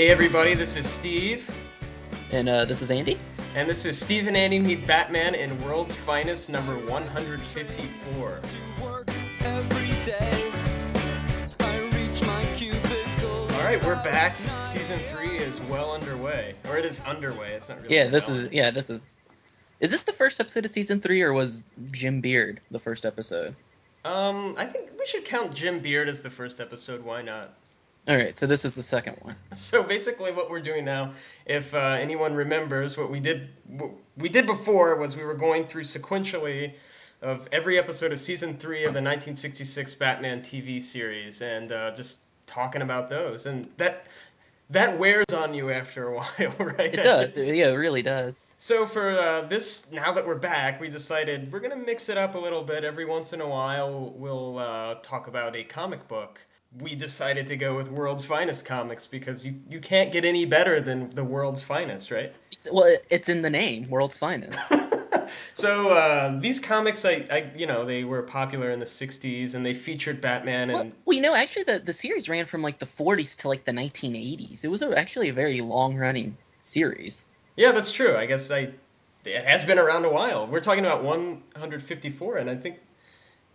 Hey everybody, this is Steve, And uh, this is Andy. and this is Steve and Andy Meet Batman in World's Finest number 154. work every day. I reach my cubicle. All right, we're back. Season three is well underway, or it is underway. It's not really. Yeah, this is yeah, this is. Is this the first episode of season three, or was Jim Beard the first episode? Um, I think we should count Jim Beard as the first episode. Why not? All right, so this is the second one. So basically, what we're doing now, if uh, anyone remembers, what we did, what we did before was we were going through sequentially of every episode of season three of the 1966 Batman TV series, and uh, just talking about those, and that that wears on you after a while, right? It does. yeah, it really does. So for uh, this, now that we're back, we decided we're gonna mix it up a little bit. Every once in a while, we'll uh, talk about a comic book. We decided to go with World's Finest Comics because you, you can't get any better than the World's Finest, right? It's- well, it's in the name, World's Finest. So uh, these comics, I, I you know, they were popular in the '60s and they featured Batman and well, well, you know, actually, the the series ran from like the 40s to like the 1980s. It was a, actually a very long running series. yeah, that's true. I guess I it has been around a while. We're talking about 154, and I think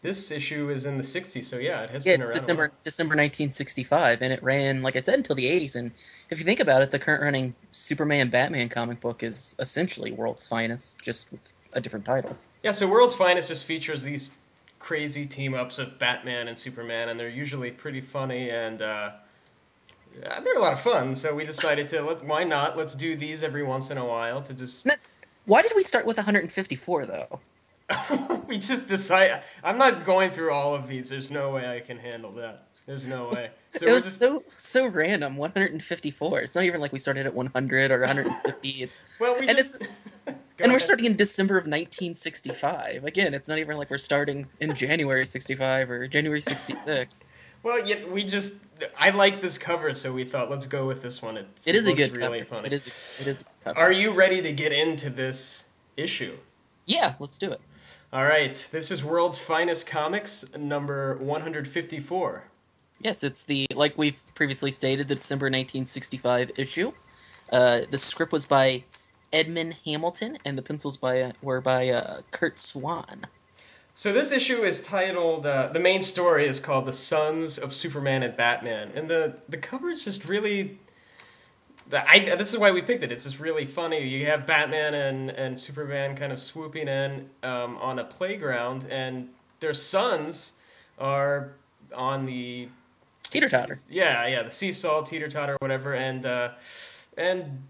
this issue is in the '60s. So yeah, it has Yeah, been it's December. December 1965, and it ran, like I said, until the 80s. And if you think about it, the current running Superman Batman comic book is essentially World's Finest, just with a different title. Yeah, so World's Finest just features these crazy team ups of Batman and Superman, and they're usually pretty funny and uh, they're a lot of fun. So we decided to let why not? Let's do these every once in a while to just No, Why did we start with 154 though? we just decide. I'm not going through all of these. There's no way I can handle that. There's no way. So it was just- so so random. 154. It's not even like we started at 100 or 150. It's well. We and just it's- and we're starting in December of 1965. Again, it's not even like we're starting in January 65 or January 66. Well, yeah, we just. I like this cover, so we thought let's go with this one. It, It is a good really cover. funny. It is. It is. Are you ready to get into this issue? Yeah, let's do it. All right, this is World's Finest Comics, number 154. Yes, it's the like we've previously stated, the December 1965 issue. Uh, the script was by Edmond Hamilton, and the pencils by were by uh, Curt Swan. So this issue is titled. Uh, the main story is called "The Sons of Superman and Batman," and the the cover is just really. The, I, this is why we picked it. It's just really funny. You have Batman and, and Superman kind of swooping in um, on a playground, and their sons are on the Teeter totter. Yeah, yeah, the seesaw, teeter totter, whatever, and uh, and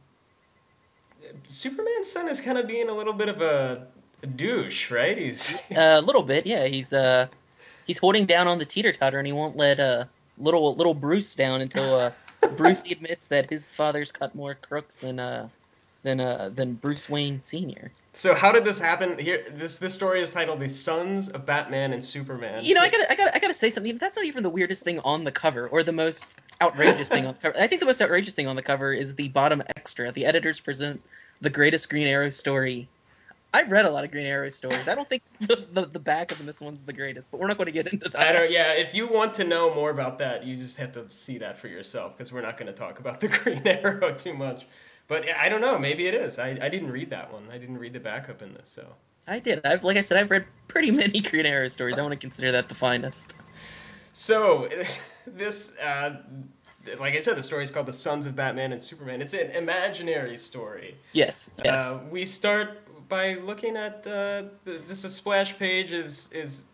Superman's son is kind of being a little bit of a, a douche, right? He's A little bit, yeah. He's uh, he's holding down on the teeter totter, and he won't let uh little little Bruce down until uh Bruce admits that his father's cut more crooks than uh than uh than Bruce Wayne Senior. so. How did this happen? Here, this this story is titled "The Sons of Batman and Superman." You know, I gotta, I gotta, I gotta say something. That's not even the weirdest thing on the cover, or the most outrageous thing on the cover. I think the most outrageous thing on the cover is the bottom extra. The editors present the greatest Green Arrow story. I've read a lot of Green Arrow stories. I don't think the, the, the back of this one's the greatest, but we're not going to get into that. I don't. Yeah, if you want to know more about that, you just have to see that for yourself because we're not going to talk about the Green Arrow too much. But I don't know. Maybe it is. I, I didn't read that one. I didn't read the backup in this. So I did. I've, like I said, I've read pretty many Green Arrow stories. I want to consider that the finest. So, this, uh, like I said, the story is called "The Sons of Batman and Superman." It's an imaginary story. Yes, yes. Uh, we start by looking at uh, just a splash page is is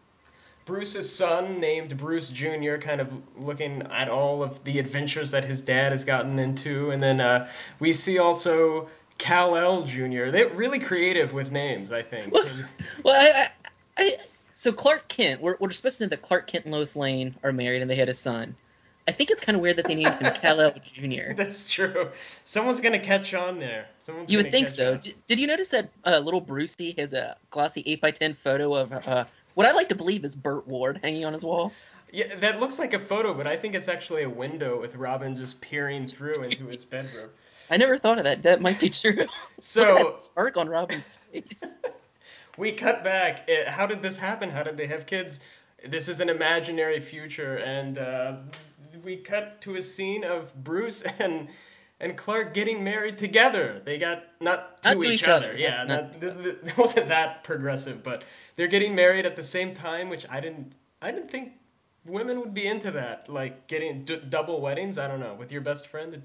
Bruce's son named Bruce Jr. kind of looking at all of the adventures that his dad has gotten into, and then uh, we see also Kal El Jr. They're really creative with names, I think. well, I, I, I, so Clark Kent, we're, we're supposed to know that Clark Kent and Lois Lane are married and they had a son. I think it's kind of weird that they named him Kal-El Jr. That's true. Someone's gonna catch on there. Someone's You would think so. Did, did you notice that uh, little Brucey has a glossy 8x10 photo of uh, what I like to believe is Burt Ward hanging on his wall? Yeah, that looks like a photo, but I think it's actually a window with Robin just peering through into his bedroom. I never thought of that. That might be true. So- Look at that smirk on Robin's face. We cut back. Eh, How did this happen? How did they have kids? This is an imaginary future, and uh, we cut to a scene of Bruce and and Clark getting married together. They got not to, Not to each, each other. other. Yeah, Not- not, th- th- it wasn't that progressive, but they're getting married at the same time, which I didn't. I didn't think women would be into that, like getting d- double weddings. I don't know with your best friend. It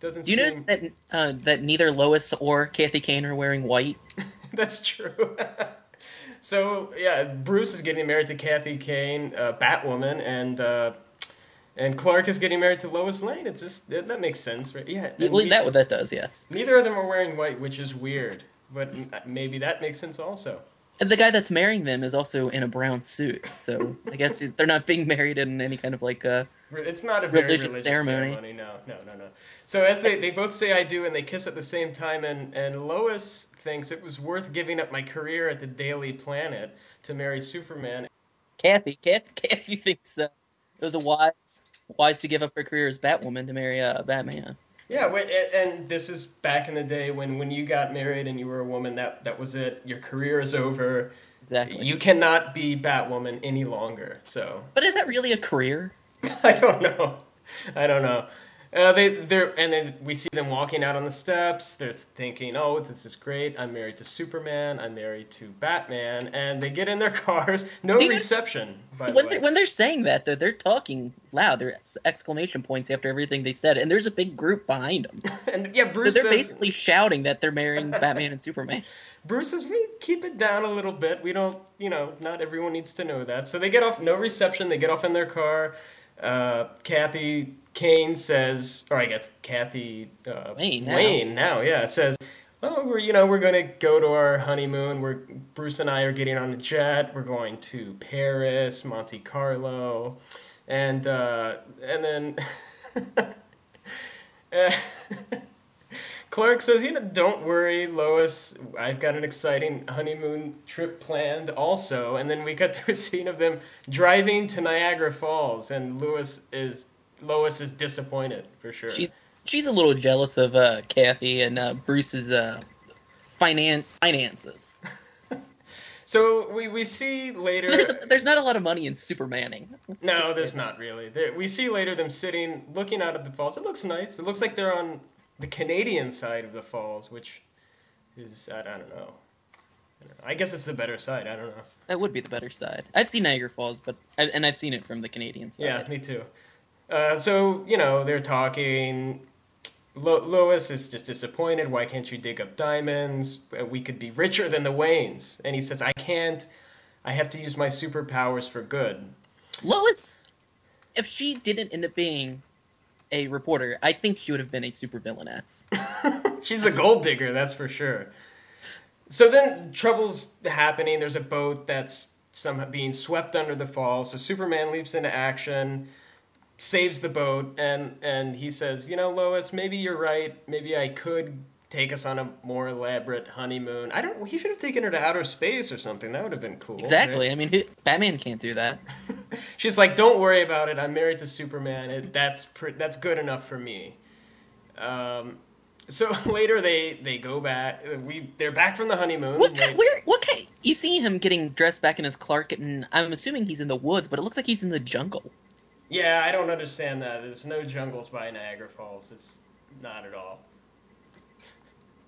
doesn't Do you notice that uh, that neither Lois or Kathy Kane are wearing white? that's true. so yeah, Bruce is getting married to Kathy Kane, uh, Batwoman, and. Uh, and Clark is getting married to Lois Lane. It's just that that makes sense, right? Yeah, Well, we- that that does, yes. Neither of them are wearing white, which is weird. But maybe that makes sense also. And the guy that's marrying them is also in a brown suit, so I guess they're not being married in any kind of like uh It's not a very Religious religious, ceremony. ceremony. No, no, no, no. So as they, they both say I do and they kiss at the same time and, and Lois thinks it was worth giving up my career at the Daily Planet to marry Superman. Kathy. Kathy, Kathy thinks uh, it was a wise wise to give up her career as Batwoman to marry uh, Batman. Yeah, wait, and this is back in the day when, when you got married and you were a woman, that, that was it. Your career is over. Exactly. You cannot be Batwoman any longer. So But is that really a career? I don't know. I don't know. Uh, they they're and then we see them walking out on the steps. They're thinking, "Oh, this is great. I'm married to Superman. I'm married to Batman." And they get in their cars. No reception. By When the they're, when they're saying that, though, they're talking loud. They're exclamation points after everything they said, and there's a big group behind them. and yeah, So Bruce they're says, basically shouting that they're marrying Batman and Superman. Bruce says, "We keep it down a little bit. We don't, you know, not everyone needs to know that." So they get off. No reception. They get off in their car. Uh, Kathy Kane says, or I guess Kathy uh, Wayne now. Wayne now, yeah, it says, "Oh, we're you know we're gonna go to our honeymoon. We're Bruce and I are getting on a jet. We're going to Paris, Monte Carlo, and uh, and then." Clark says, you know, don't worry, Lois. I've got an exciting honeymoon trip planned also. And then we cut to a scene of them driving to Niagara Falls, and Lewis is Lois is disappointed for sure. She's she's a little jealous of uh, Kathy and uh, Bruce's uh, finan- finances. so we, we see later. There's there's not a lot of money in Supermaning. Let's no, there's not really. There, we see later them sitting, looking out at the falls. It looks nice. It looks like they're on the Canadian side of the falls, which is I, I don't know. I don't know. I guess it's the better side. I don't know. That would be the better side. I've seen Niagara Falls, but and I've seen it from the Canadian side. Yeah, me too. Uh, so you know they're talking. Lo- Lois is just disappointed. Why can't you dig up diamonds? Uh, We could be richer than the Waynes. And he says, "I can't. I have to use my superpowers for good." Lois, if she didn't end up being a reporter, I think she would have been a supervillainess. She's a gold digger, that's for sure. So then trouble's happening. There's a boat that's somehow being swept under the fall. So Superman leaps into action, saves the boat, and and he says, "You know, Lois, maybe you're right. Maybe I could take us on a more elaborate honeymoon. I don't. He should have taken her to outer space or something. That would have been cool. Exactly. right? I mean, Batman can't do that. She's like, "Don't worry about it. I'm married to Superman. It, that's pre- that's good enough for me." Um, so later they they go back. We they're back from the honeymoon. What They- kind, where? What kind? You see him getting dressed back in his Clark, and I'm assuming he's in the woods, but it looks like he's in the jungle. Yeah, I don't understand that. There's no jungles by Niagara Falls. It's not at all.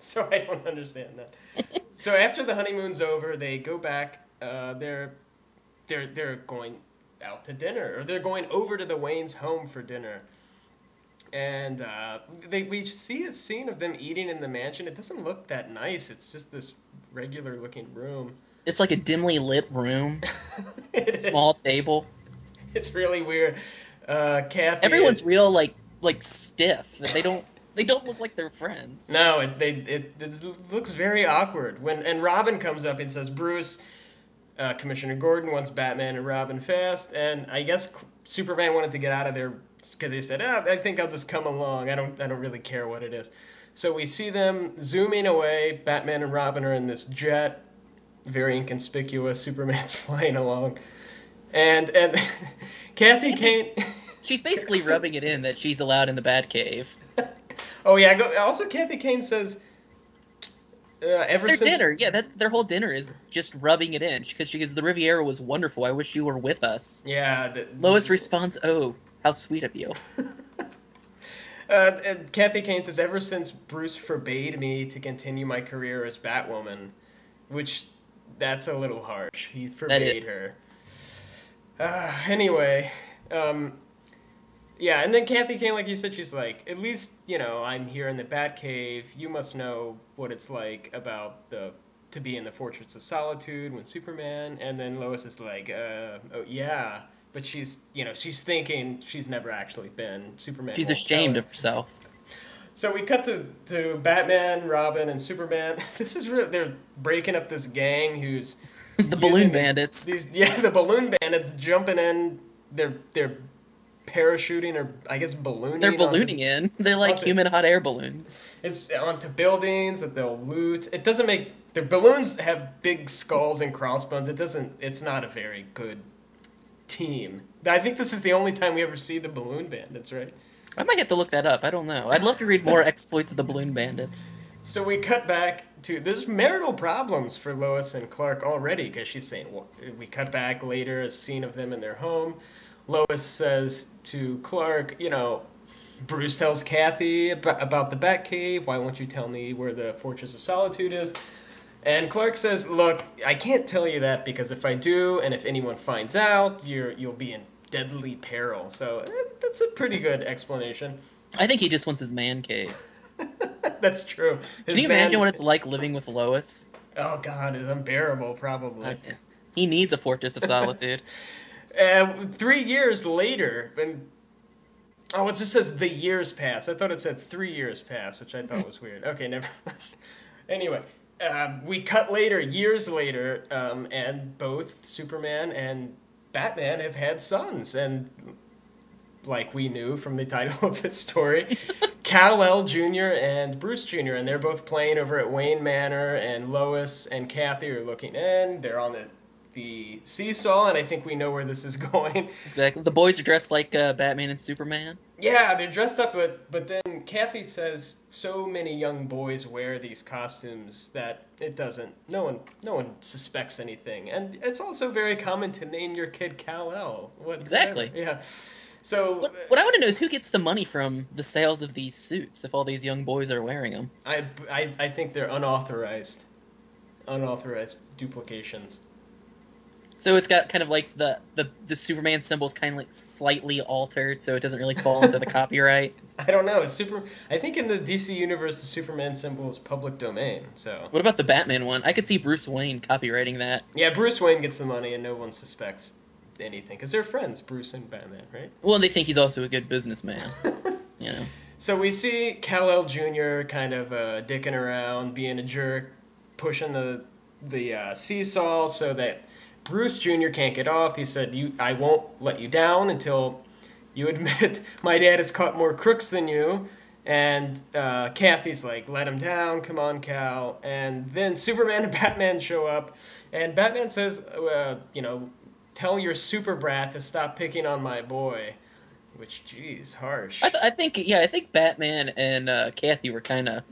So I don't understand that. so after the honeymoon's over, they go back. Uh, they're they're they're going out to dinner, or they're going over to the Wayne's home for dinner. And uh, they we see a scene of them eating in the mansion. It doesn't look that nice. It's just this regular looking room. It's like a dimly lit room, small table. it's really weird. Uh, Kathy. Everyone's real like like stiff. They don't they don't look like they're friends. No, it they it, it looks very awkward when and Robin comes up and says Bruce, uh, Commissioner Gordon wants Batman and Robin fast, and I guess Superman wanted to get out of there because he said, ah, I think I'll just come along. I don't I don't really care what it is. So we see them zooming away. Batman and Robin are in this jet, very inconspicuous. Superman's flying along, and and Kathy Kane. She's basically rubbing it in that she's allowed in the Batcave. oh yeah. Go, also, Kathy Kane says. Uh, ever Their since dinner, yeah, that their whole dinner is just rubbing it in because she goes, "The Riviera was wonderful. I wish you were with us." Yeah. The, Lois responds, "Oh, how sweet of you." Uh, and Kathy Kane says, ever since Bruce forbade me to continue my career as Batwoman, which that's a little harsh. He forbade her. Uh, anyway, um, yeah, and then Kathy Kane, like you said, she's like, at least you know I'm here in the Batcave. You must know what it's like about the to be in the Fortress of Solitude when Superman. And then Lois is like, uh, oh yeah, but she's you know she's thinking she's never actually been Superman. She's ashamed of herself. So we cut to, to Batman, Robin, and Superman. This is really they're breaking up this gang who's the balloon bandits. These yeah, the balloon bandits jumping in. They're they're parachuting or I guess ballooning. They're onto- ballooning in. They're like onto- human hot air balloons. It's onto buildings that they'll loot. It doesn't make their balloons have big skulls and crossbones. It doesn't. It's not a very good team. I think this is the only time we ever see the balloon bandits, right? I might have to look that up. I don't know. I'd love to read more exploits of the balloon bandits. So we cut back to there's marital problems for Lois and Clark already because she's saying well, we cut back later a scene of them in their home. Lois says to Clark, you know, Bruce tells Kathy ab- about the Batcave. Why won't you tell me where the Fortress of Solitude is? And Clark says, "Look, I can't tell you that because if I do, and if anyone finds out, you're you'll be in deadly peril." So eh, that's a pretty good explanation. I think he just wants his man cave. that's true. Can His you imagine what it's like living with Lois? Oh God, it's unbearable. Probably. Uh, He needs a fortress of solitude. Uh, three years later, and oh, it just says the years pass. I thought it said three years pass, which I thought was weird. Okay, never mind. Anyway, um, we cut later, years later, um, and both Superman and Batman have had sons, and like we knew from the title of this story, Kal El Jr. and Bruce Jr. and they're both playing over at Wayne Manor, and Lois and Kathy are looking in. They're on the the seesaw, and I think we know where this is going. exactly. The boys are dressed like uh, Batman and Superman. Yeah, they're dressed up, but but then Kathy says so many young boys wear these costumes that it doesn't. No one, no one suspects anything, and it's also very common to name your kid Kal El. What Exactly. Yeah. So What, what I want to know is who gets the money from the sales of these suits if all these young boys are wearing them. I, I I think they're unauthorized, unauthorized duplications. So it's got kind of like the the, the Superman symbol's kind of like slightly altered, so it doesn't really fall into the copyright. I don't know. It's super. I think in the DC universe, the Superman symbol is public domain. So What about the Batman one? I could see Bruce Wayne copywriting that. yeah, Bruce Wayne gets the money, and no one suspects anything because they're friends, Bruce and Batman, right? Well, they think he's also a good businessman. you know. So we see Kal El Jr. kind of uh, dicking around, being a jerk, pushing the the uh, seesaw so that Bruce Jr. can't get off. He said, "You, I won't let you down until you admit my dad has caught more crooks than you." And uh, Kathy's like, "Let him down, come on, Cal." And then Superman and Batman show up, and Batman says, uh, "You know, tell your super brat to stop picking on my boy." Which, geez, harsh. I, th- I think yeah, I think Batman and uh, Kathy were kind of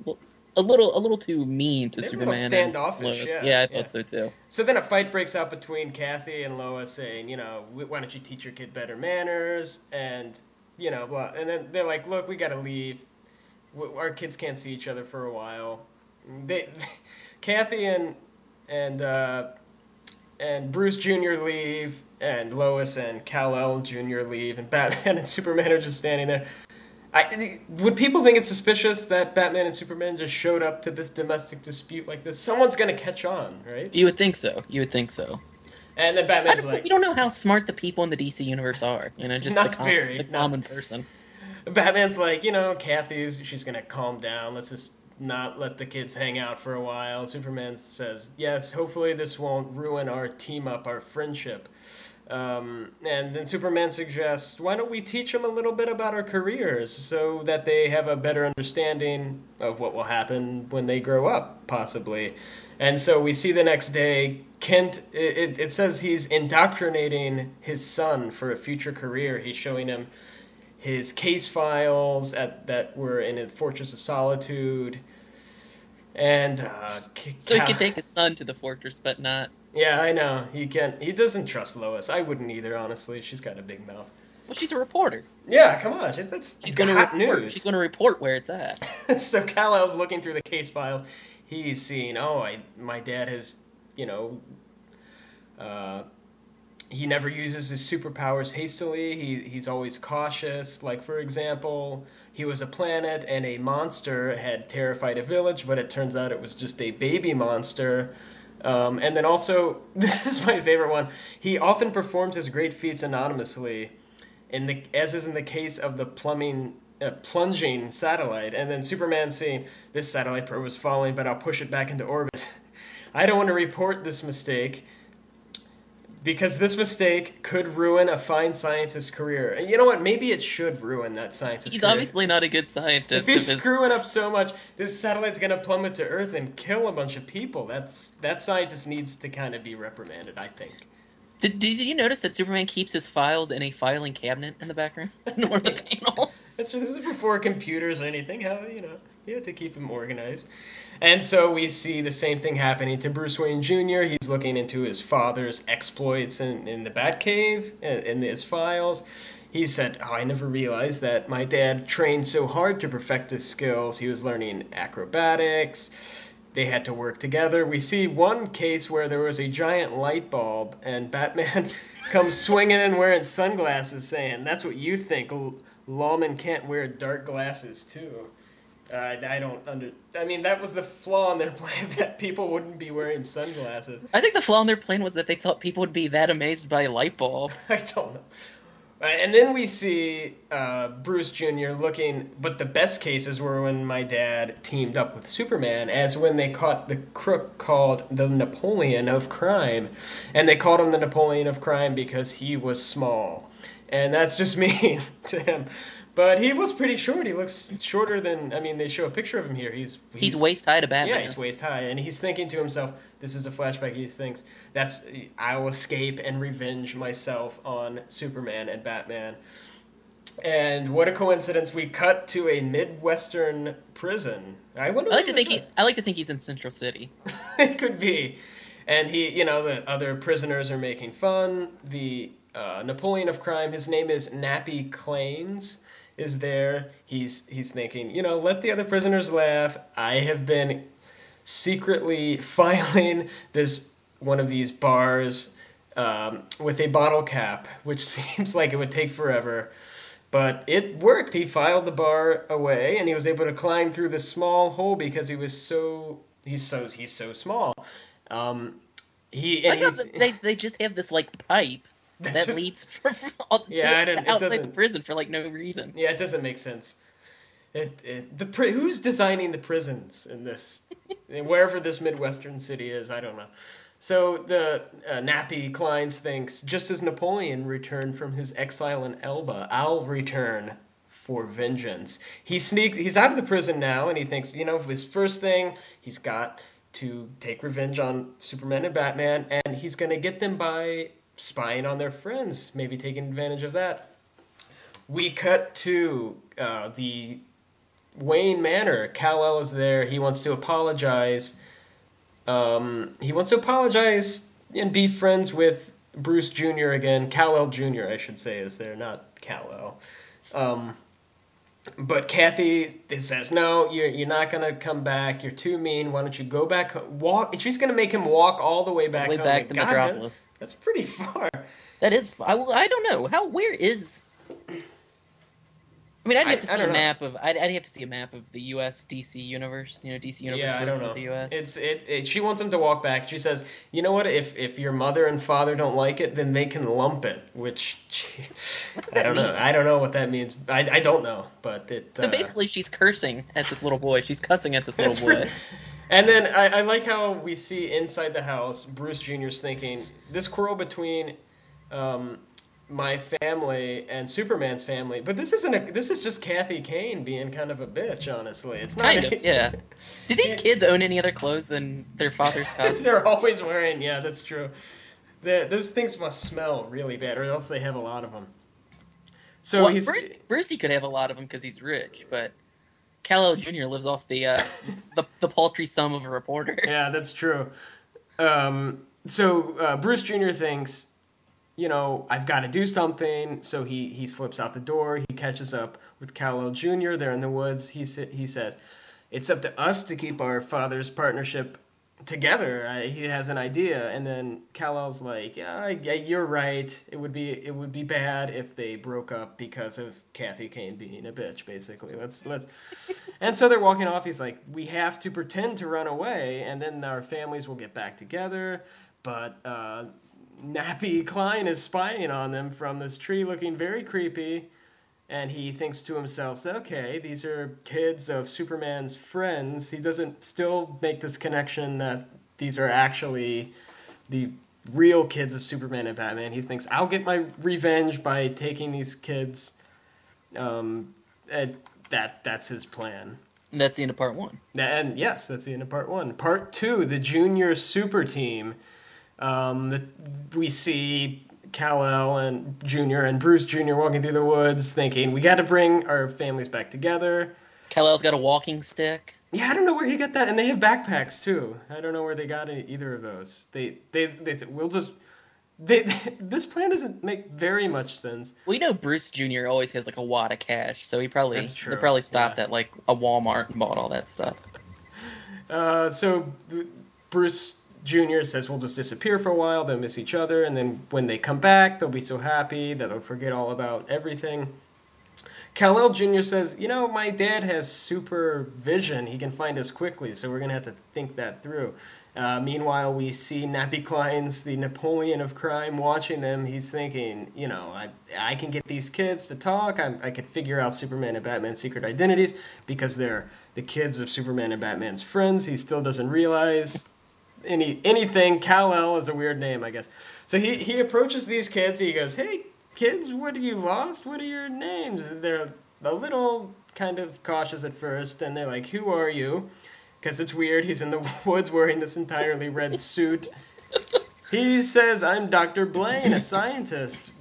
a little a little too mean to Superman. and standoffish, Lois. yeah, yeah, I yeah. thought so too. So then a fight breaks out between Kathy and Lois, saying, you know, why don't you teach your kid better manners? And you know, blah. And then they're like, look, we gotta leave. Our kids can't see each other for a while. They, Kathy and and uh, and Bruce Jr. leave, and Lois and Kal El Jr. leave, and Batman and Superman are just standing there. I, would people think it's suspicious that Batman and Superman just showed up to this domestic dispute like this? Someone's gonna catch on, right? You would think so. You would think so. And then Batman's like, we don't know how smart the people in the DC universe are. You know, just Not the, com- very, the not- common person. Batman's like, you know, Kathy's, she's gonna calm down. Let's just not let the kids hang out for a while. Superman says, yes, hopefully this won't ruin our team up, our friendship. Um, and then Superman suggests, why don't we teach them a little bit about our careers so that they have a better understanding of what will happen when they grow up, possibly. And so we see the next day, Kent, it, it, says he's indoctrinating his son for a future career. He's showing him his case files at, that were in a Fortress of Solitude. And uh, So he could take his son to the fortress, but not. Yeah, I know. He can't. He doesn't trust Lois. I wouldn't either, honestly. She's got a big mouth. Well, she's a reporter. Yeah, come on, she's, that's She's gonna hot report. news. She's gonna report where it's at. so Kal-El's looking through the case files. He's seeing, oh, I, my dad has, you know, uh, he never uses his superpowers hastily. He, he's always cautious. Like, for example, he was a planet and a monster had terrified a village, but it turns out it was just a baby monster. Um, and then also, this is my favorite one. He often performs his great feats anonymously, in the as is in the case of the plumbing uh, plunging satellite. And then Superman saying, "This satellite probe is falling, but I'll push it back into orbit." I don't want to report this mistake because this mistake could ruin a fine scientist's career. And you know what? Maybe it should ruin that scientist's He's career. obviously not a good If scientist. he's if screwing up so much, this satellite's gonna plummet to Earth and kill a bunch of people. That's that scientist needs to kind of be reprimanded. I think. Did, did you notice that Superman keeps his files in a filing cabinet in the background? in one of the panels. That's this is before computers or anything. How you know you have to keep them organized. And so we see the same thing happening to Bruce Wayne Jr. He's looking into his father's exploits in, in the Batcave, in, in his files. He said, oh, I never realized that my dad trained so hard to perfect his skills. He was learning acrobatics. They had to work together. We see one case where there was a giant light bulb, and Batman comes swinging in wearing sunglasses, saying, That's what you think. L- lawmen can't wear dark glasses, too. Uh, I don't under. I mean, that was the flaw in their plan that people wouldn't be wearing sunglasses. I think the flaw in their plan was that they thought people would be that amazed by a light bulb. I don't know. And then we see uh, Bruce Jr. looking, but the best cases were when my dad teamed up with Superman, as when they caught the crook called the Napoleon of crime. And they called him the Napoleon of crime because he was small. And that's just mean to him. But he was pretty short. He looks shorter than, I mean, they show a picture of him here. He's, He's waist high to Batman. yeah, he's waist high, and he's thinking to himself, "This is a flashback." He thinks, "That's I'll escape and revenge myself on Superman and Batman." And what a coincidence! We cut to a midwestern prison. I wonder. I like to think he. I like to think he's in Central City. it could be, and he, you know, the other prisoners are making fun. The uh, Napoleon of crime. His name is Nappy Clanes. Is there? He's he's thinking, you know, let the other prisoners laugh. I have been secretly filing this one of these bars um, with a bottle cap, which seems like it would take forever. But it worked. He filed the bar away, and he was able to climb through the small hole because he was so he's so he's so small. Um, he I and thought he's- that they they just have this like pipe that just- leads from all, to Yeah, outside the prison for like no reason. Yeah, it doesn't make sense. It, it the pri- who's designing the prisons in this, wherever this midwestern city is, I don't know. So the uh, Nappy Kleins thinks just as Napoleon returned from his exile in Elba, I'll return for vengeance. He sneak he's out of the prison now, and he thinks you know his first thing he's got to take revenge on Superman and Batman, and he's gonna get them by spying on their friends, maybe taking advantage of that we cut to uh, the Wayne Manor. Kal El is there. He wants to apologize. Um, he wants to apologize and be friends with Bruce Jr. again. Kal El Jr. I should say is there, not Kal El. Um, but Kathy says, "No, you're you're not gonna come back. You're too mean. Why don't you go back? Walk." She's gonna make him walk all the way back All the Way home. back to God, Metropolis. That's pretty far. That is. I, I don't know how. Where is? I mean, I'd have to I see don't a know. map of. I'd, I'd have to see a map of the U.S. DC universe. You know, DC universe Yeah, I don't know. the U.S. It's it, it. She wants him to walk back. She says, "You know what? If if your mother and father don't like it, then they can lump it." Which I don't know. I don't know what that means. I, I don't know, but it. so uh, basically, she's cursing at this little boy. She's cussing at this little boy. And then I, I like how we see inside the house, Bruce Jr.'s thinking this quarrel between um, my family and Superman's family, but this isn't a. This is just Kathy Kane being kind of a bitch. Honestly, it's not. Kind of, yeah. Do these kids own any other clothes than their father's house? They're always wearing. Yeah, that's true. The, those things must smell really bad, or else they have a lot of them. So well, Bruce, Brucey could have a lot of them because he's rich, but Kal-El Jr. lives off the uh, the the paltry sum of a reporter. yeah, that's true. Um, so uh, Bruce Jr. thinks you know, I've got to do something. So he, he slips out the door. He catches up with Kal-El Jr. They're in the woods. He, he says, It's up to us to keep our father's partnership together. I, he has an idea. And then Kal-El's like, yeah, yeah, you're right. It would be it would be bad if they broke up because of Kathy Kane being a bitch, basically. Let's let's and so they're walking off. He's like, we have to pretend to run away, and then our families will get back together. But uh, Nappy Klein is spying on them from this tree, looking very creepy. And he thinks to himself, okay, these are kids of Superman's friends. He doesn't still make this connection that these are actually the real kids of Superman and Batman. He thinks, I'll get my revenge by taking these kids. Um, that that's his plan. And that's the end of part one. And yes, that's the end of part one. Part two, the junior super team. Um, the, we see Kal El and Junior and Bruce Junior walking through the woods, thinking we got to bring our families back together. Kal-El's got a walking stick. Yeah, I don't know where he got that, and they have backpacks too. I don't know where they got any, either of those. They they they said we'll just. They, this plan doesn't make very much sense. We know Bruce Jr. always has like a wad of cash, so he probably he probably stopped yeah. at like a Walmart and bought all that stuff. Uh, so Bruce Jr. says we'll just disappear for a while, they'll miss each other, and then when they come back, they'll be so happy that they'll forget all about everything. Kal-El Jr. says, you know, my dad has super vision. He can find us quickly, so we're going to have to think that through. Uh, meanwhile, we see Nappy Klein's the Napoleon of crime watching them. He's thinking, you know, I, I can get these kids to talk. I, I could figure out Superman and Batman's secret identities because they're the kids of Superman and Batman's friends. He still doesn't realize any anything. Kal El is a weird name, I guess. So he, he approaches these kids. He goes, "Hey, kids, what have you lost? What are your names?" They're a little kind of cautious at first, and they're like, "Who are you?" Because it's weird. He's in the woods wearing this entirely red suit. He says, "I'm Dr. Blaine, a scientist."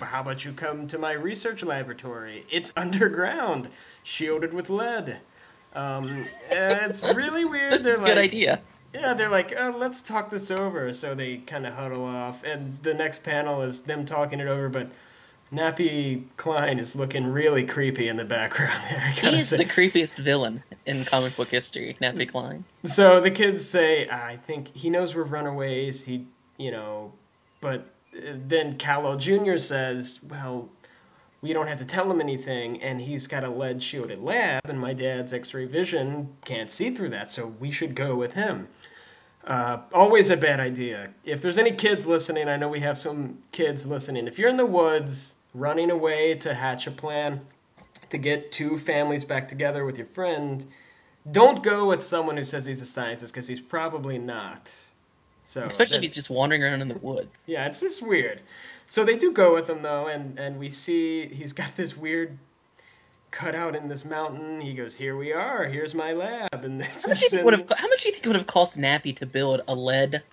How about you come to my research laboratory? It's underground, shielded with lead. Um, and it's really weird. That's They're a good like- idea. Yeah, they're like, uh, let's talk this over. So they kind of huddle off, and the next panel is them talking it over. But Nappy Klein is looking really creepy in the background there. He is say. the creepiest villain in comic book history, Nappy Klein. So the kids say, I think he knows we're runaways. He, you know, but uh, then Kal-El Jr. says, well, we don't have to tell him anything, and he's got a lead shielded lab, and my dad's x ray vision can't see through that, so we should go with him. Uh, always a bad idea. If there's any kids listening, I know we have some kids listening. If you're in the woods running away to hatch a plan to get two families back together with your friend, don't go with someone who says he's a scientist because he's probably not. So Especially if he's just wandering around in the woods. yeah, it's just weird. So they do go with him though, and and we see he's got this weird cutout in this mountain. He goes, "Here we are. Here's my lab." And How much, do you think would have, how much do you think it would have cost Nappy to build a lead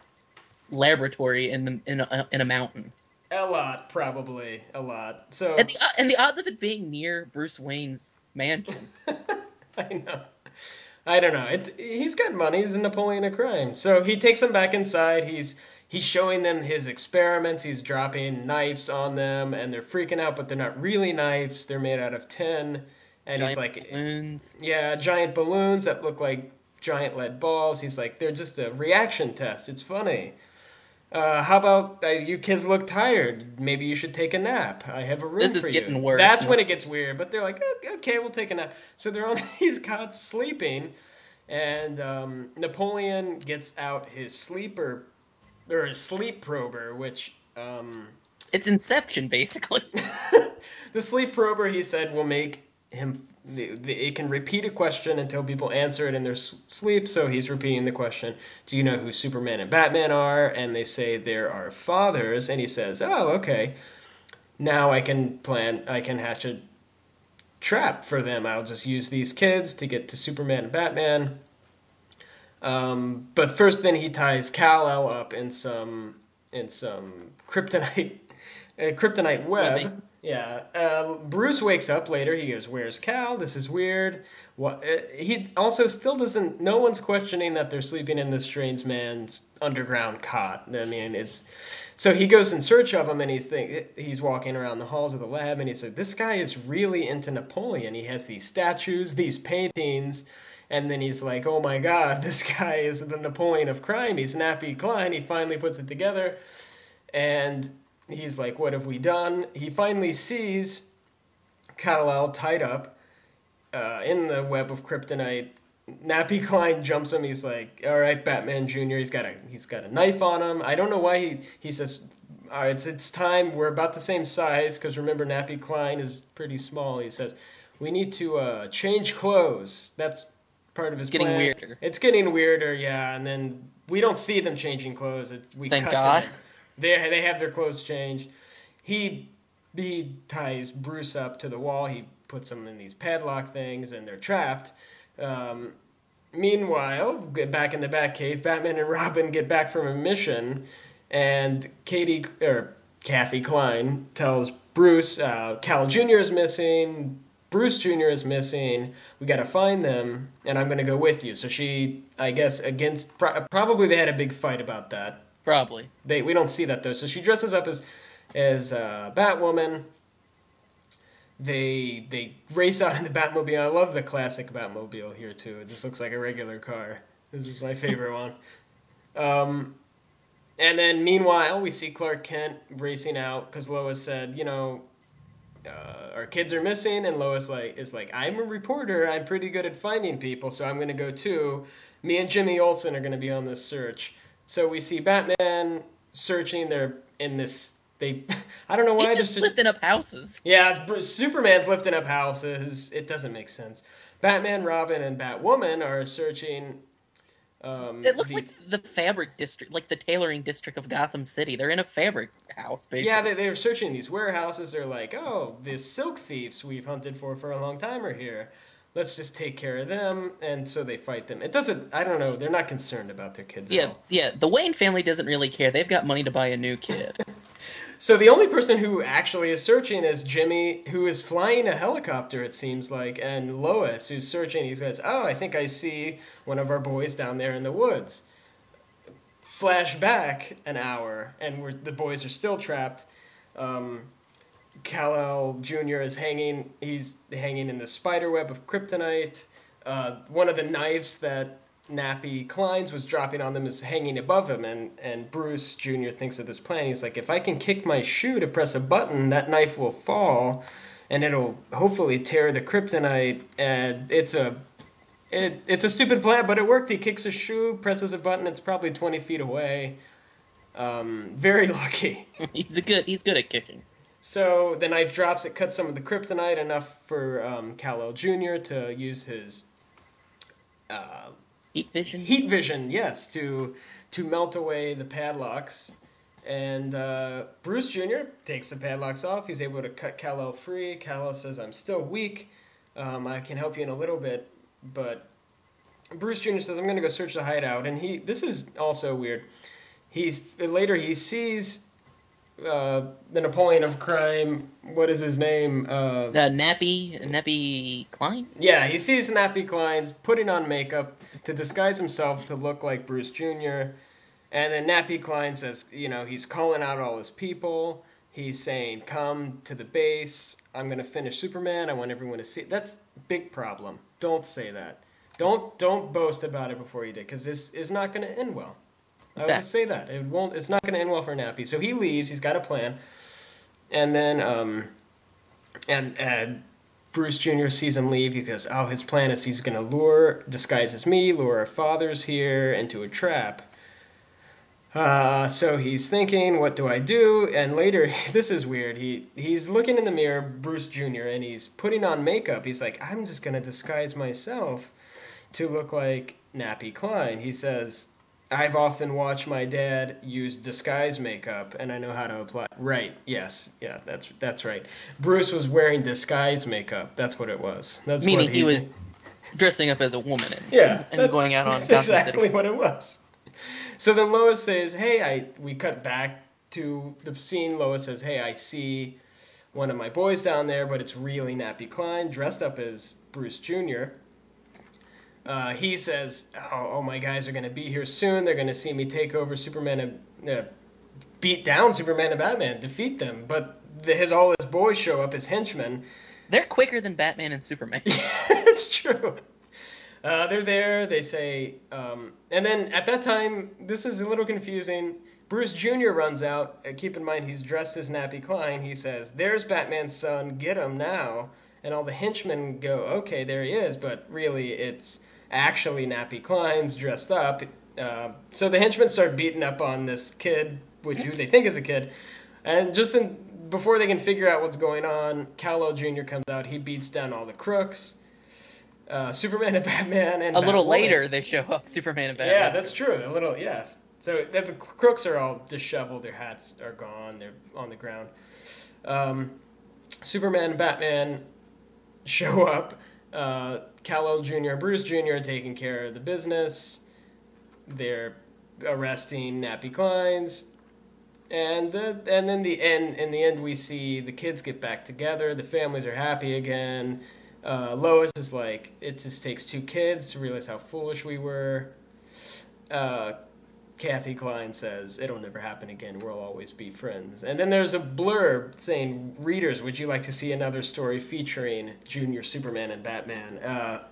laboratory in the in a, in a mountain? a lot, probably a lot. So And the, uh, and the odds of it being near Bruce Wayne's mansion. I know. I don't know. It, he's got money. He's a Napoleon of crime. So he takes him back inside. He's he's showing them his experiments. He's dropping knives on them, and they're freaking out. But they're not really knives. They're made out of tin. And he's like, balloons. yeah, giant balloons that look like giant lead balls. He's like, they're just a reaction test. It's funny. Uh, how about uh, you kids look tired? Maybe you should take a nap. I have a room This is for you. getting worse. That's when it gets weird. But they're like, "Oh, okay, we'll take a nap. So they're on these cots sleeping, and um, Napoleon gets out his sleeper or a sleep prober, which um, It's Inception, basically. the sleep prober he said will make him it can repeat a question until people answer it in their sleep. So he's repeating the question do you know who superman and batman are? And they say they're our fathers. And he says oh okay. Now i can plan i can hatch a trap for them. I'll just use these kids to get to superman and batman um, but first then he ties kal-el up in some in some kryptonite uh, kryptonite web yeah. Uh, Bruce wakes up later. He goes, "Where's Cal? This is weird." What? Uh, he also still doesn't. No one's questioning that they're sleeping in this strange man's underground cot. I mean, it's So he goes in search of him, and he's think, he's walking around the halls of the lab, and he said, "This guy is really into Napoleon. He has these statues, these paintings." And then he's like, "Oh my God, this guy is the Napoleon of crime. He's Nappy Klein." He finally puts it together, and he's like, "What have we done?" He finally sees Kal-El tied up uh, in the web of kryptonite. Nappy Klein jumps him. He's like, "All right, Batman Junior. He's got a he's got a knife on him. I don't know why he he says, "All right, it's it's time. We're about the same size because remember Nappy Klein is pretty small." He says, "We need to uh, change clothes." That's part of his Getting plan. weirder. It's getting weirder, yeah. And then we don't see them changing clothes. We Thank cut God. They they have their clothes changed. He he ties Bruce up to the wall. He puts them in these padlock things, and they're trapped. Um, meanwhile, get back in the Batcave, Batman and Robin get back from a mission, and Katie or Kathy Klein tells Bruce, uh, Cal Jr. is missing. Bruce Jr. is missing. We got to find them, and I'm going to go with you. So she, I guess, against pro- probably they had a big fight about that. Probably. They we don't see that though. So she dresses up as as uh, Batwoman. They they race out in the Batmobile. I love the classic Batmobile here too. It just looks like a regular car. This is my favorite one. Um, and then meanwhile, we see Clark Kent racing out because Lois said, you know, uh, our kids are missing, and Lois like is like, I'm a reporter. I'm pretty good at finding people, so I'm gonna go too. Me and Jimmy Olsen are gonna be on this search. So we see Batman searching. They're in this. They, I don't know why. He's just this- lifting up houses. yeah, Superman's lifting up houses. It doesn't make sense. Batman, Robin, and Batwoman are searching. Um, It looks these- like the fabric district, like the tailoring district of Gotham City. They're in a fabric house, basically. Yeah, they, they were searching these warehouses. They're like, oh, the silk thieves we've hunted for for a long time are here. Let's just take care of them. And so they fight them. It doesn't, I don't know, they're not concerned about their kids at yeah, all. yeah. The Wayne family doesn't really care. They've got money to buy a new kid. So the only person who actually is searching is Jimmy, who is flying a helicopter, it seems like, and Lois, who's searching. He says, oh, I think I see one of our boys down there in the woods. Flash back an hour, and the boys are still trapped. Um, Kal-El Jr. is hanging. He's hanging in the spider web of kryptonite. Uh, one of the knives that Nappy Klein's was dropping on them is hanging above him, and, and Bruce Jr. thinks of this plan. He's like, if I can kick my shoe to press a button, that knife will fall, and it'll hopefully tear the kryptonite. And it's a it, it's a stupid plan, but it worked. He kicks a shoe, presses a button. It's probably twenty feet away. Um, very lucky. he's a good. He's good at kicking. So the knife drops. It cuts some of the kryptonite enough for um, Kal-El Jr. to use his uh, Heat vision. heat vision, yes, to to melt away the padlocks. And uh, Bruce Jr. takes the padlocks off. He's able to cut Kal-El free. Kal-El says, "I'm still weak. Um, I can help you in a little bit." But Bruce Jr. says, "I'm going to go search the hideout." And he, this is also weird. He's later he sees uh, the Napoleon of crime. What is his name? Uh, Uh, Nappy, Nappy Klein. yeah, he sees Nappy Klein's putting on makeup to disguise himself to look like Bruce Jr. And then Nappy Klein says, you know, he's calling out all his people. He's saying, come to the base. I'm going to finish Superman. I want everyone to see. That's big problem. Don't say that. Don't don't boast about it before you did, because this is not going to end well. I would just say that it won't. It's not going to end well for Nappy. So he leaves. He's got a plan, and then um, and and Bruce Jr. sees him leave. He goes, "Oh, his plan is he's going to lure, disguise as me, lure our fathers here into a trap." Uh, so he's thinking, "What do I do?" And later, this is weird. He he's looking in the mirror, Bruce Jr., and he's putting on makeup. He's like, "I'm just going to disguise myself to look like Nappy Klein." He says, I've often watched my dad use disguise makeup, and I know how to apply. Right? Yes. Yeah. That's that's right. Bruce was wearing disguise makeup. That's what it was. That's Meaning what he did. was dressing up as a woman and, Yeah, and going out on That's exactly what it was. So then Lois says, "Hey, I." We cut back to the scene. Lois says, "Hey, I see one of my boys down there, but it's really Nappy Klein dressed up as Bruce Jr." Uh, he says, oh, "Oh, my guys are going to be here soon. They're going to see me take over Superman and uh, beat down Superman and Batman, defeat them. But the, his all his boys show up as henchmen. They're quicker than Batman and Superman. it's true. Uh, they're there. They say, um, and then at that time, this is a little confusing. Bruce Jr. runs out. Uh, keep in mind, he's dressed as Nappy Klein. He says, "There's Batman's son. Get him now!" And all the henchmen go, "Okay, there he is." But really, it's actually Nappy Klein's dressed up. Uh, so the henchmen start beating up on this kid, which who they think is a kid, and just in, before they can figure out what's going on, Kal-El Jr. comes out. He beats down all the crooks. Uh, Superman and Batman and A little later, they show up Superman and Batman. Yeah, that's true. A little, yes. So the, the crooks are all disheveled. Their hats are gone. They're on the ground. Um, Superman and Batman show up. Uh, Jr. Bruce Jr. are taking care of the business. They're arresting Nappy Kleins. And the, and then the end in the end we see the kids get back together, the families are happy again. Uh, Lois is like, it just takes two kids to realize how foolish we were. Uh, Kathy Klein says, It'll never happen again. We'll always be friends. And then there's a blurb saying, Readers, would you like to see another story featuring Junior Superman and Batman? Uh,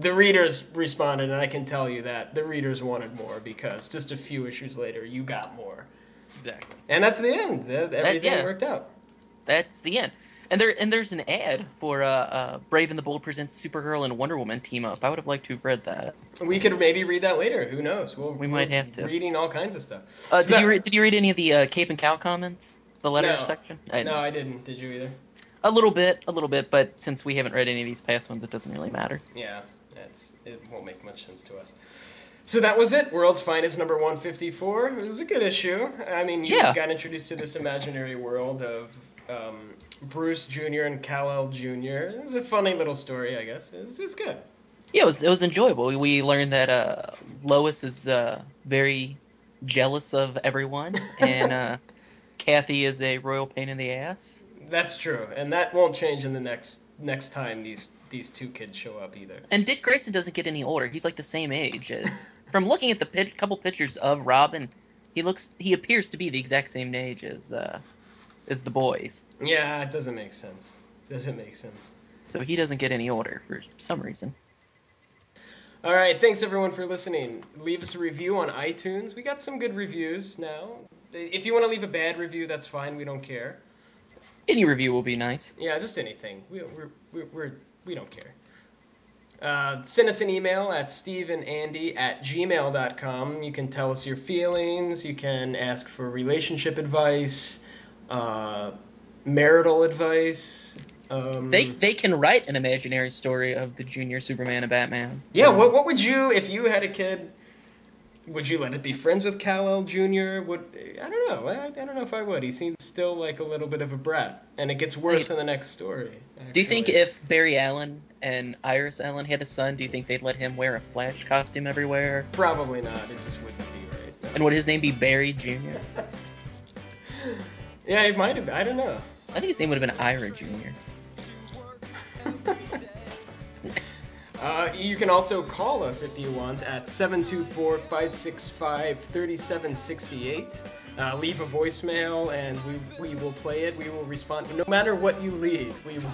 the readers responded, and I can tell you that the readers wanted more because just a few issues later, you got more. exactly. And that's the end. That- Everything yeah. worked out. That's the end. And there and there's an ad for uh, uh, Brave and the Bold presents Supergirl and Wonder Woman team up. I would have liked to have read that. We could maybe read that later. Who knows? We'll, We might have to. Reading all kinds of stuff. Uh, So did that- you read, did you read any of the uh, Cape and Cowl comments? The letter No. section? No, I didn't. Did you either? A little bit, a little bit, but since we haven't read any of these past ones, it doesn't really matter. Yeah, that's it won't make much sense to us. So that was it. World's Finest number 154. It was a good issue. I mean, you Yeah. got introduced to this imaginary world of um, Bruce Jr. and Kal-El Jr. It was a funny little story, I guess. It's was, it was good. Yeah, it was it was enjoyable. We- We learned that uh, Lois is uh, very jealous of everyone, and uh, Kathy is a royal pain in the ass. That's true, and that won't change in the next next time these these two kids show up either. And Dick Grayson doesn't get any older. He's like the same age as. From looking at the pit, couple pictures of Robin, he looks he appears to be the exact same age as uh, as the boys. Yeah, it doesn't make sense. Doesn't make sense. So he doesn't get any older for some reason. All right, thanks everyone for listening. Leave us a review on iTunes. We got some good reviews now. If you want to leave a bad review, that's fine. We don't care. Any review will be nice. Yeah, just anything. We we're, we're, we're we don't care. Uh, send us an email at stevenandy at gmail.com. You can tell us your feelings. You can ask for relationship advice, uh, marital advice. Um, They they can write an imaginary story of the Junior Superman and Batman. Yeah, what, what would you, if you had a kid, would you let it be friends with Kal-El Jr.? Would I don't know. I, I don't know if I would. He seems still like a little bit of a brat, and it gets worse in the next story. Do you think if Barry Allen and Iris Allen had a son, do you think they'd let him wear a Flash costume everywhere? Probably not. It just wouldn't be right. And would his name be Barry Junior? Yeah, it might have. I don't know. I think his name would have been Ira Junior. Uh, you can also call us if you want at 724 565 3768. Uh, leave a voicemail and we, we will play it. We will respond. No matter what you leave, we will.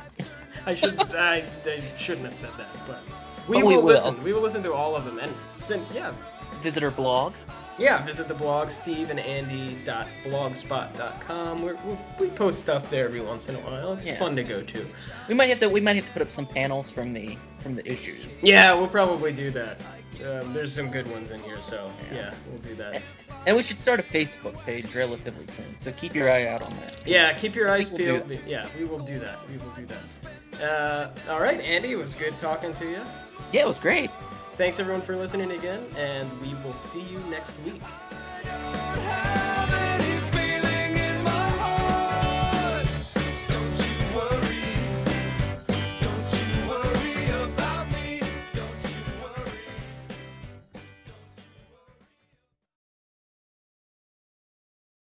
I should I, I shouldn't have said that, but we, But we will, will. listen. We will listen to all of them and send yeah Visit our blog. Yeah. Visit the blog steveandandy.blogspot.com. We're, we we post stuff there every once in a while. It's Yeah. fun to go to. We might have to we might have to put up some panels from the from the issues. Yeah, we'll probably do that. Um, there's some good ones in here, so yeah, we'll do that. And we should start a Facebook page relatively soon. So keep your eye out on that. Yeah, keep your eyes we'll do peeled. Yeah, we will do that. We will do that. Uh, all right, Andy, it was good talking to you. Yeah, it was great. Thanks everyone for listening again, and we will see you next week.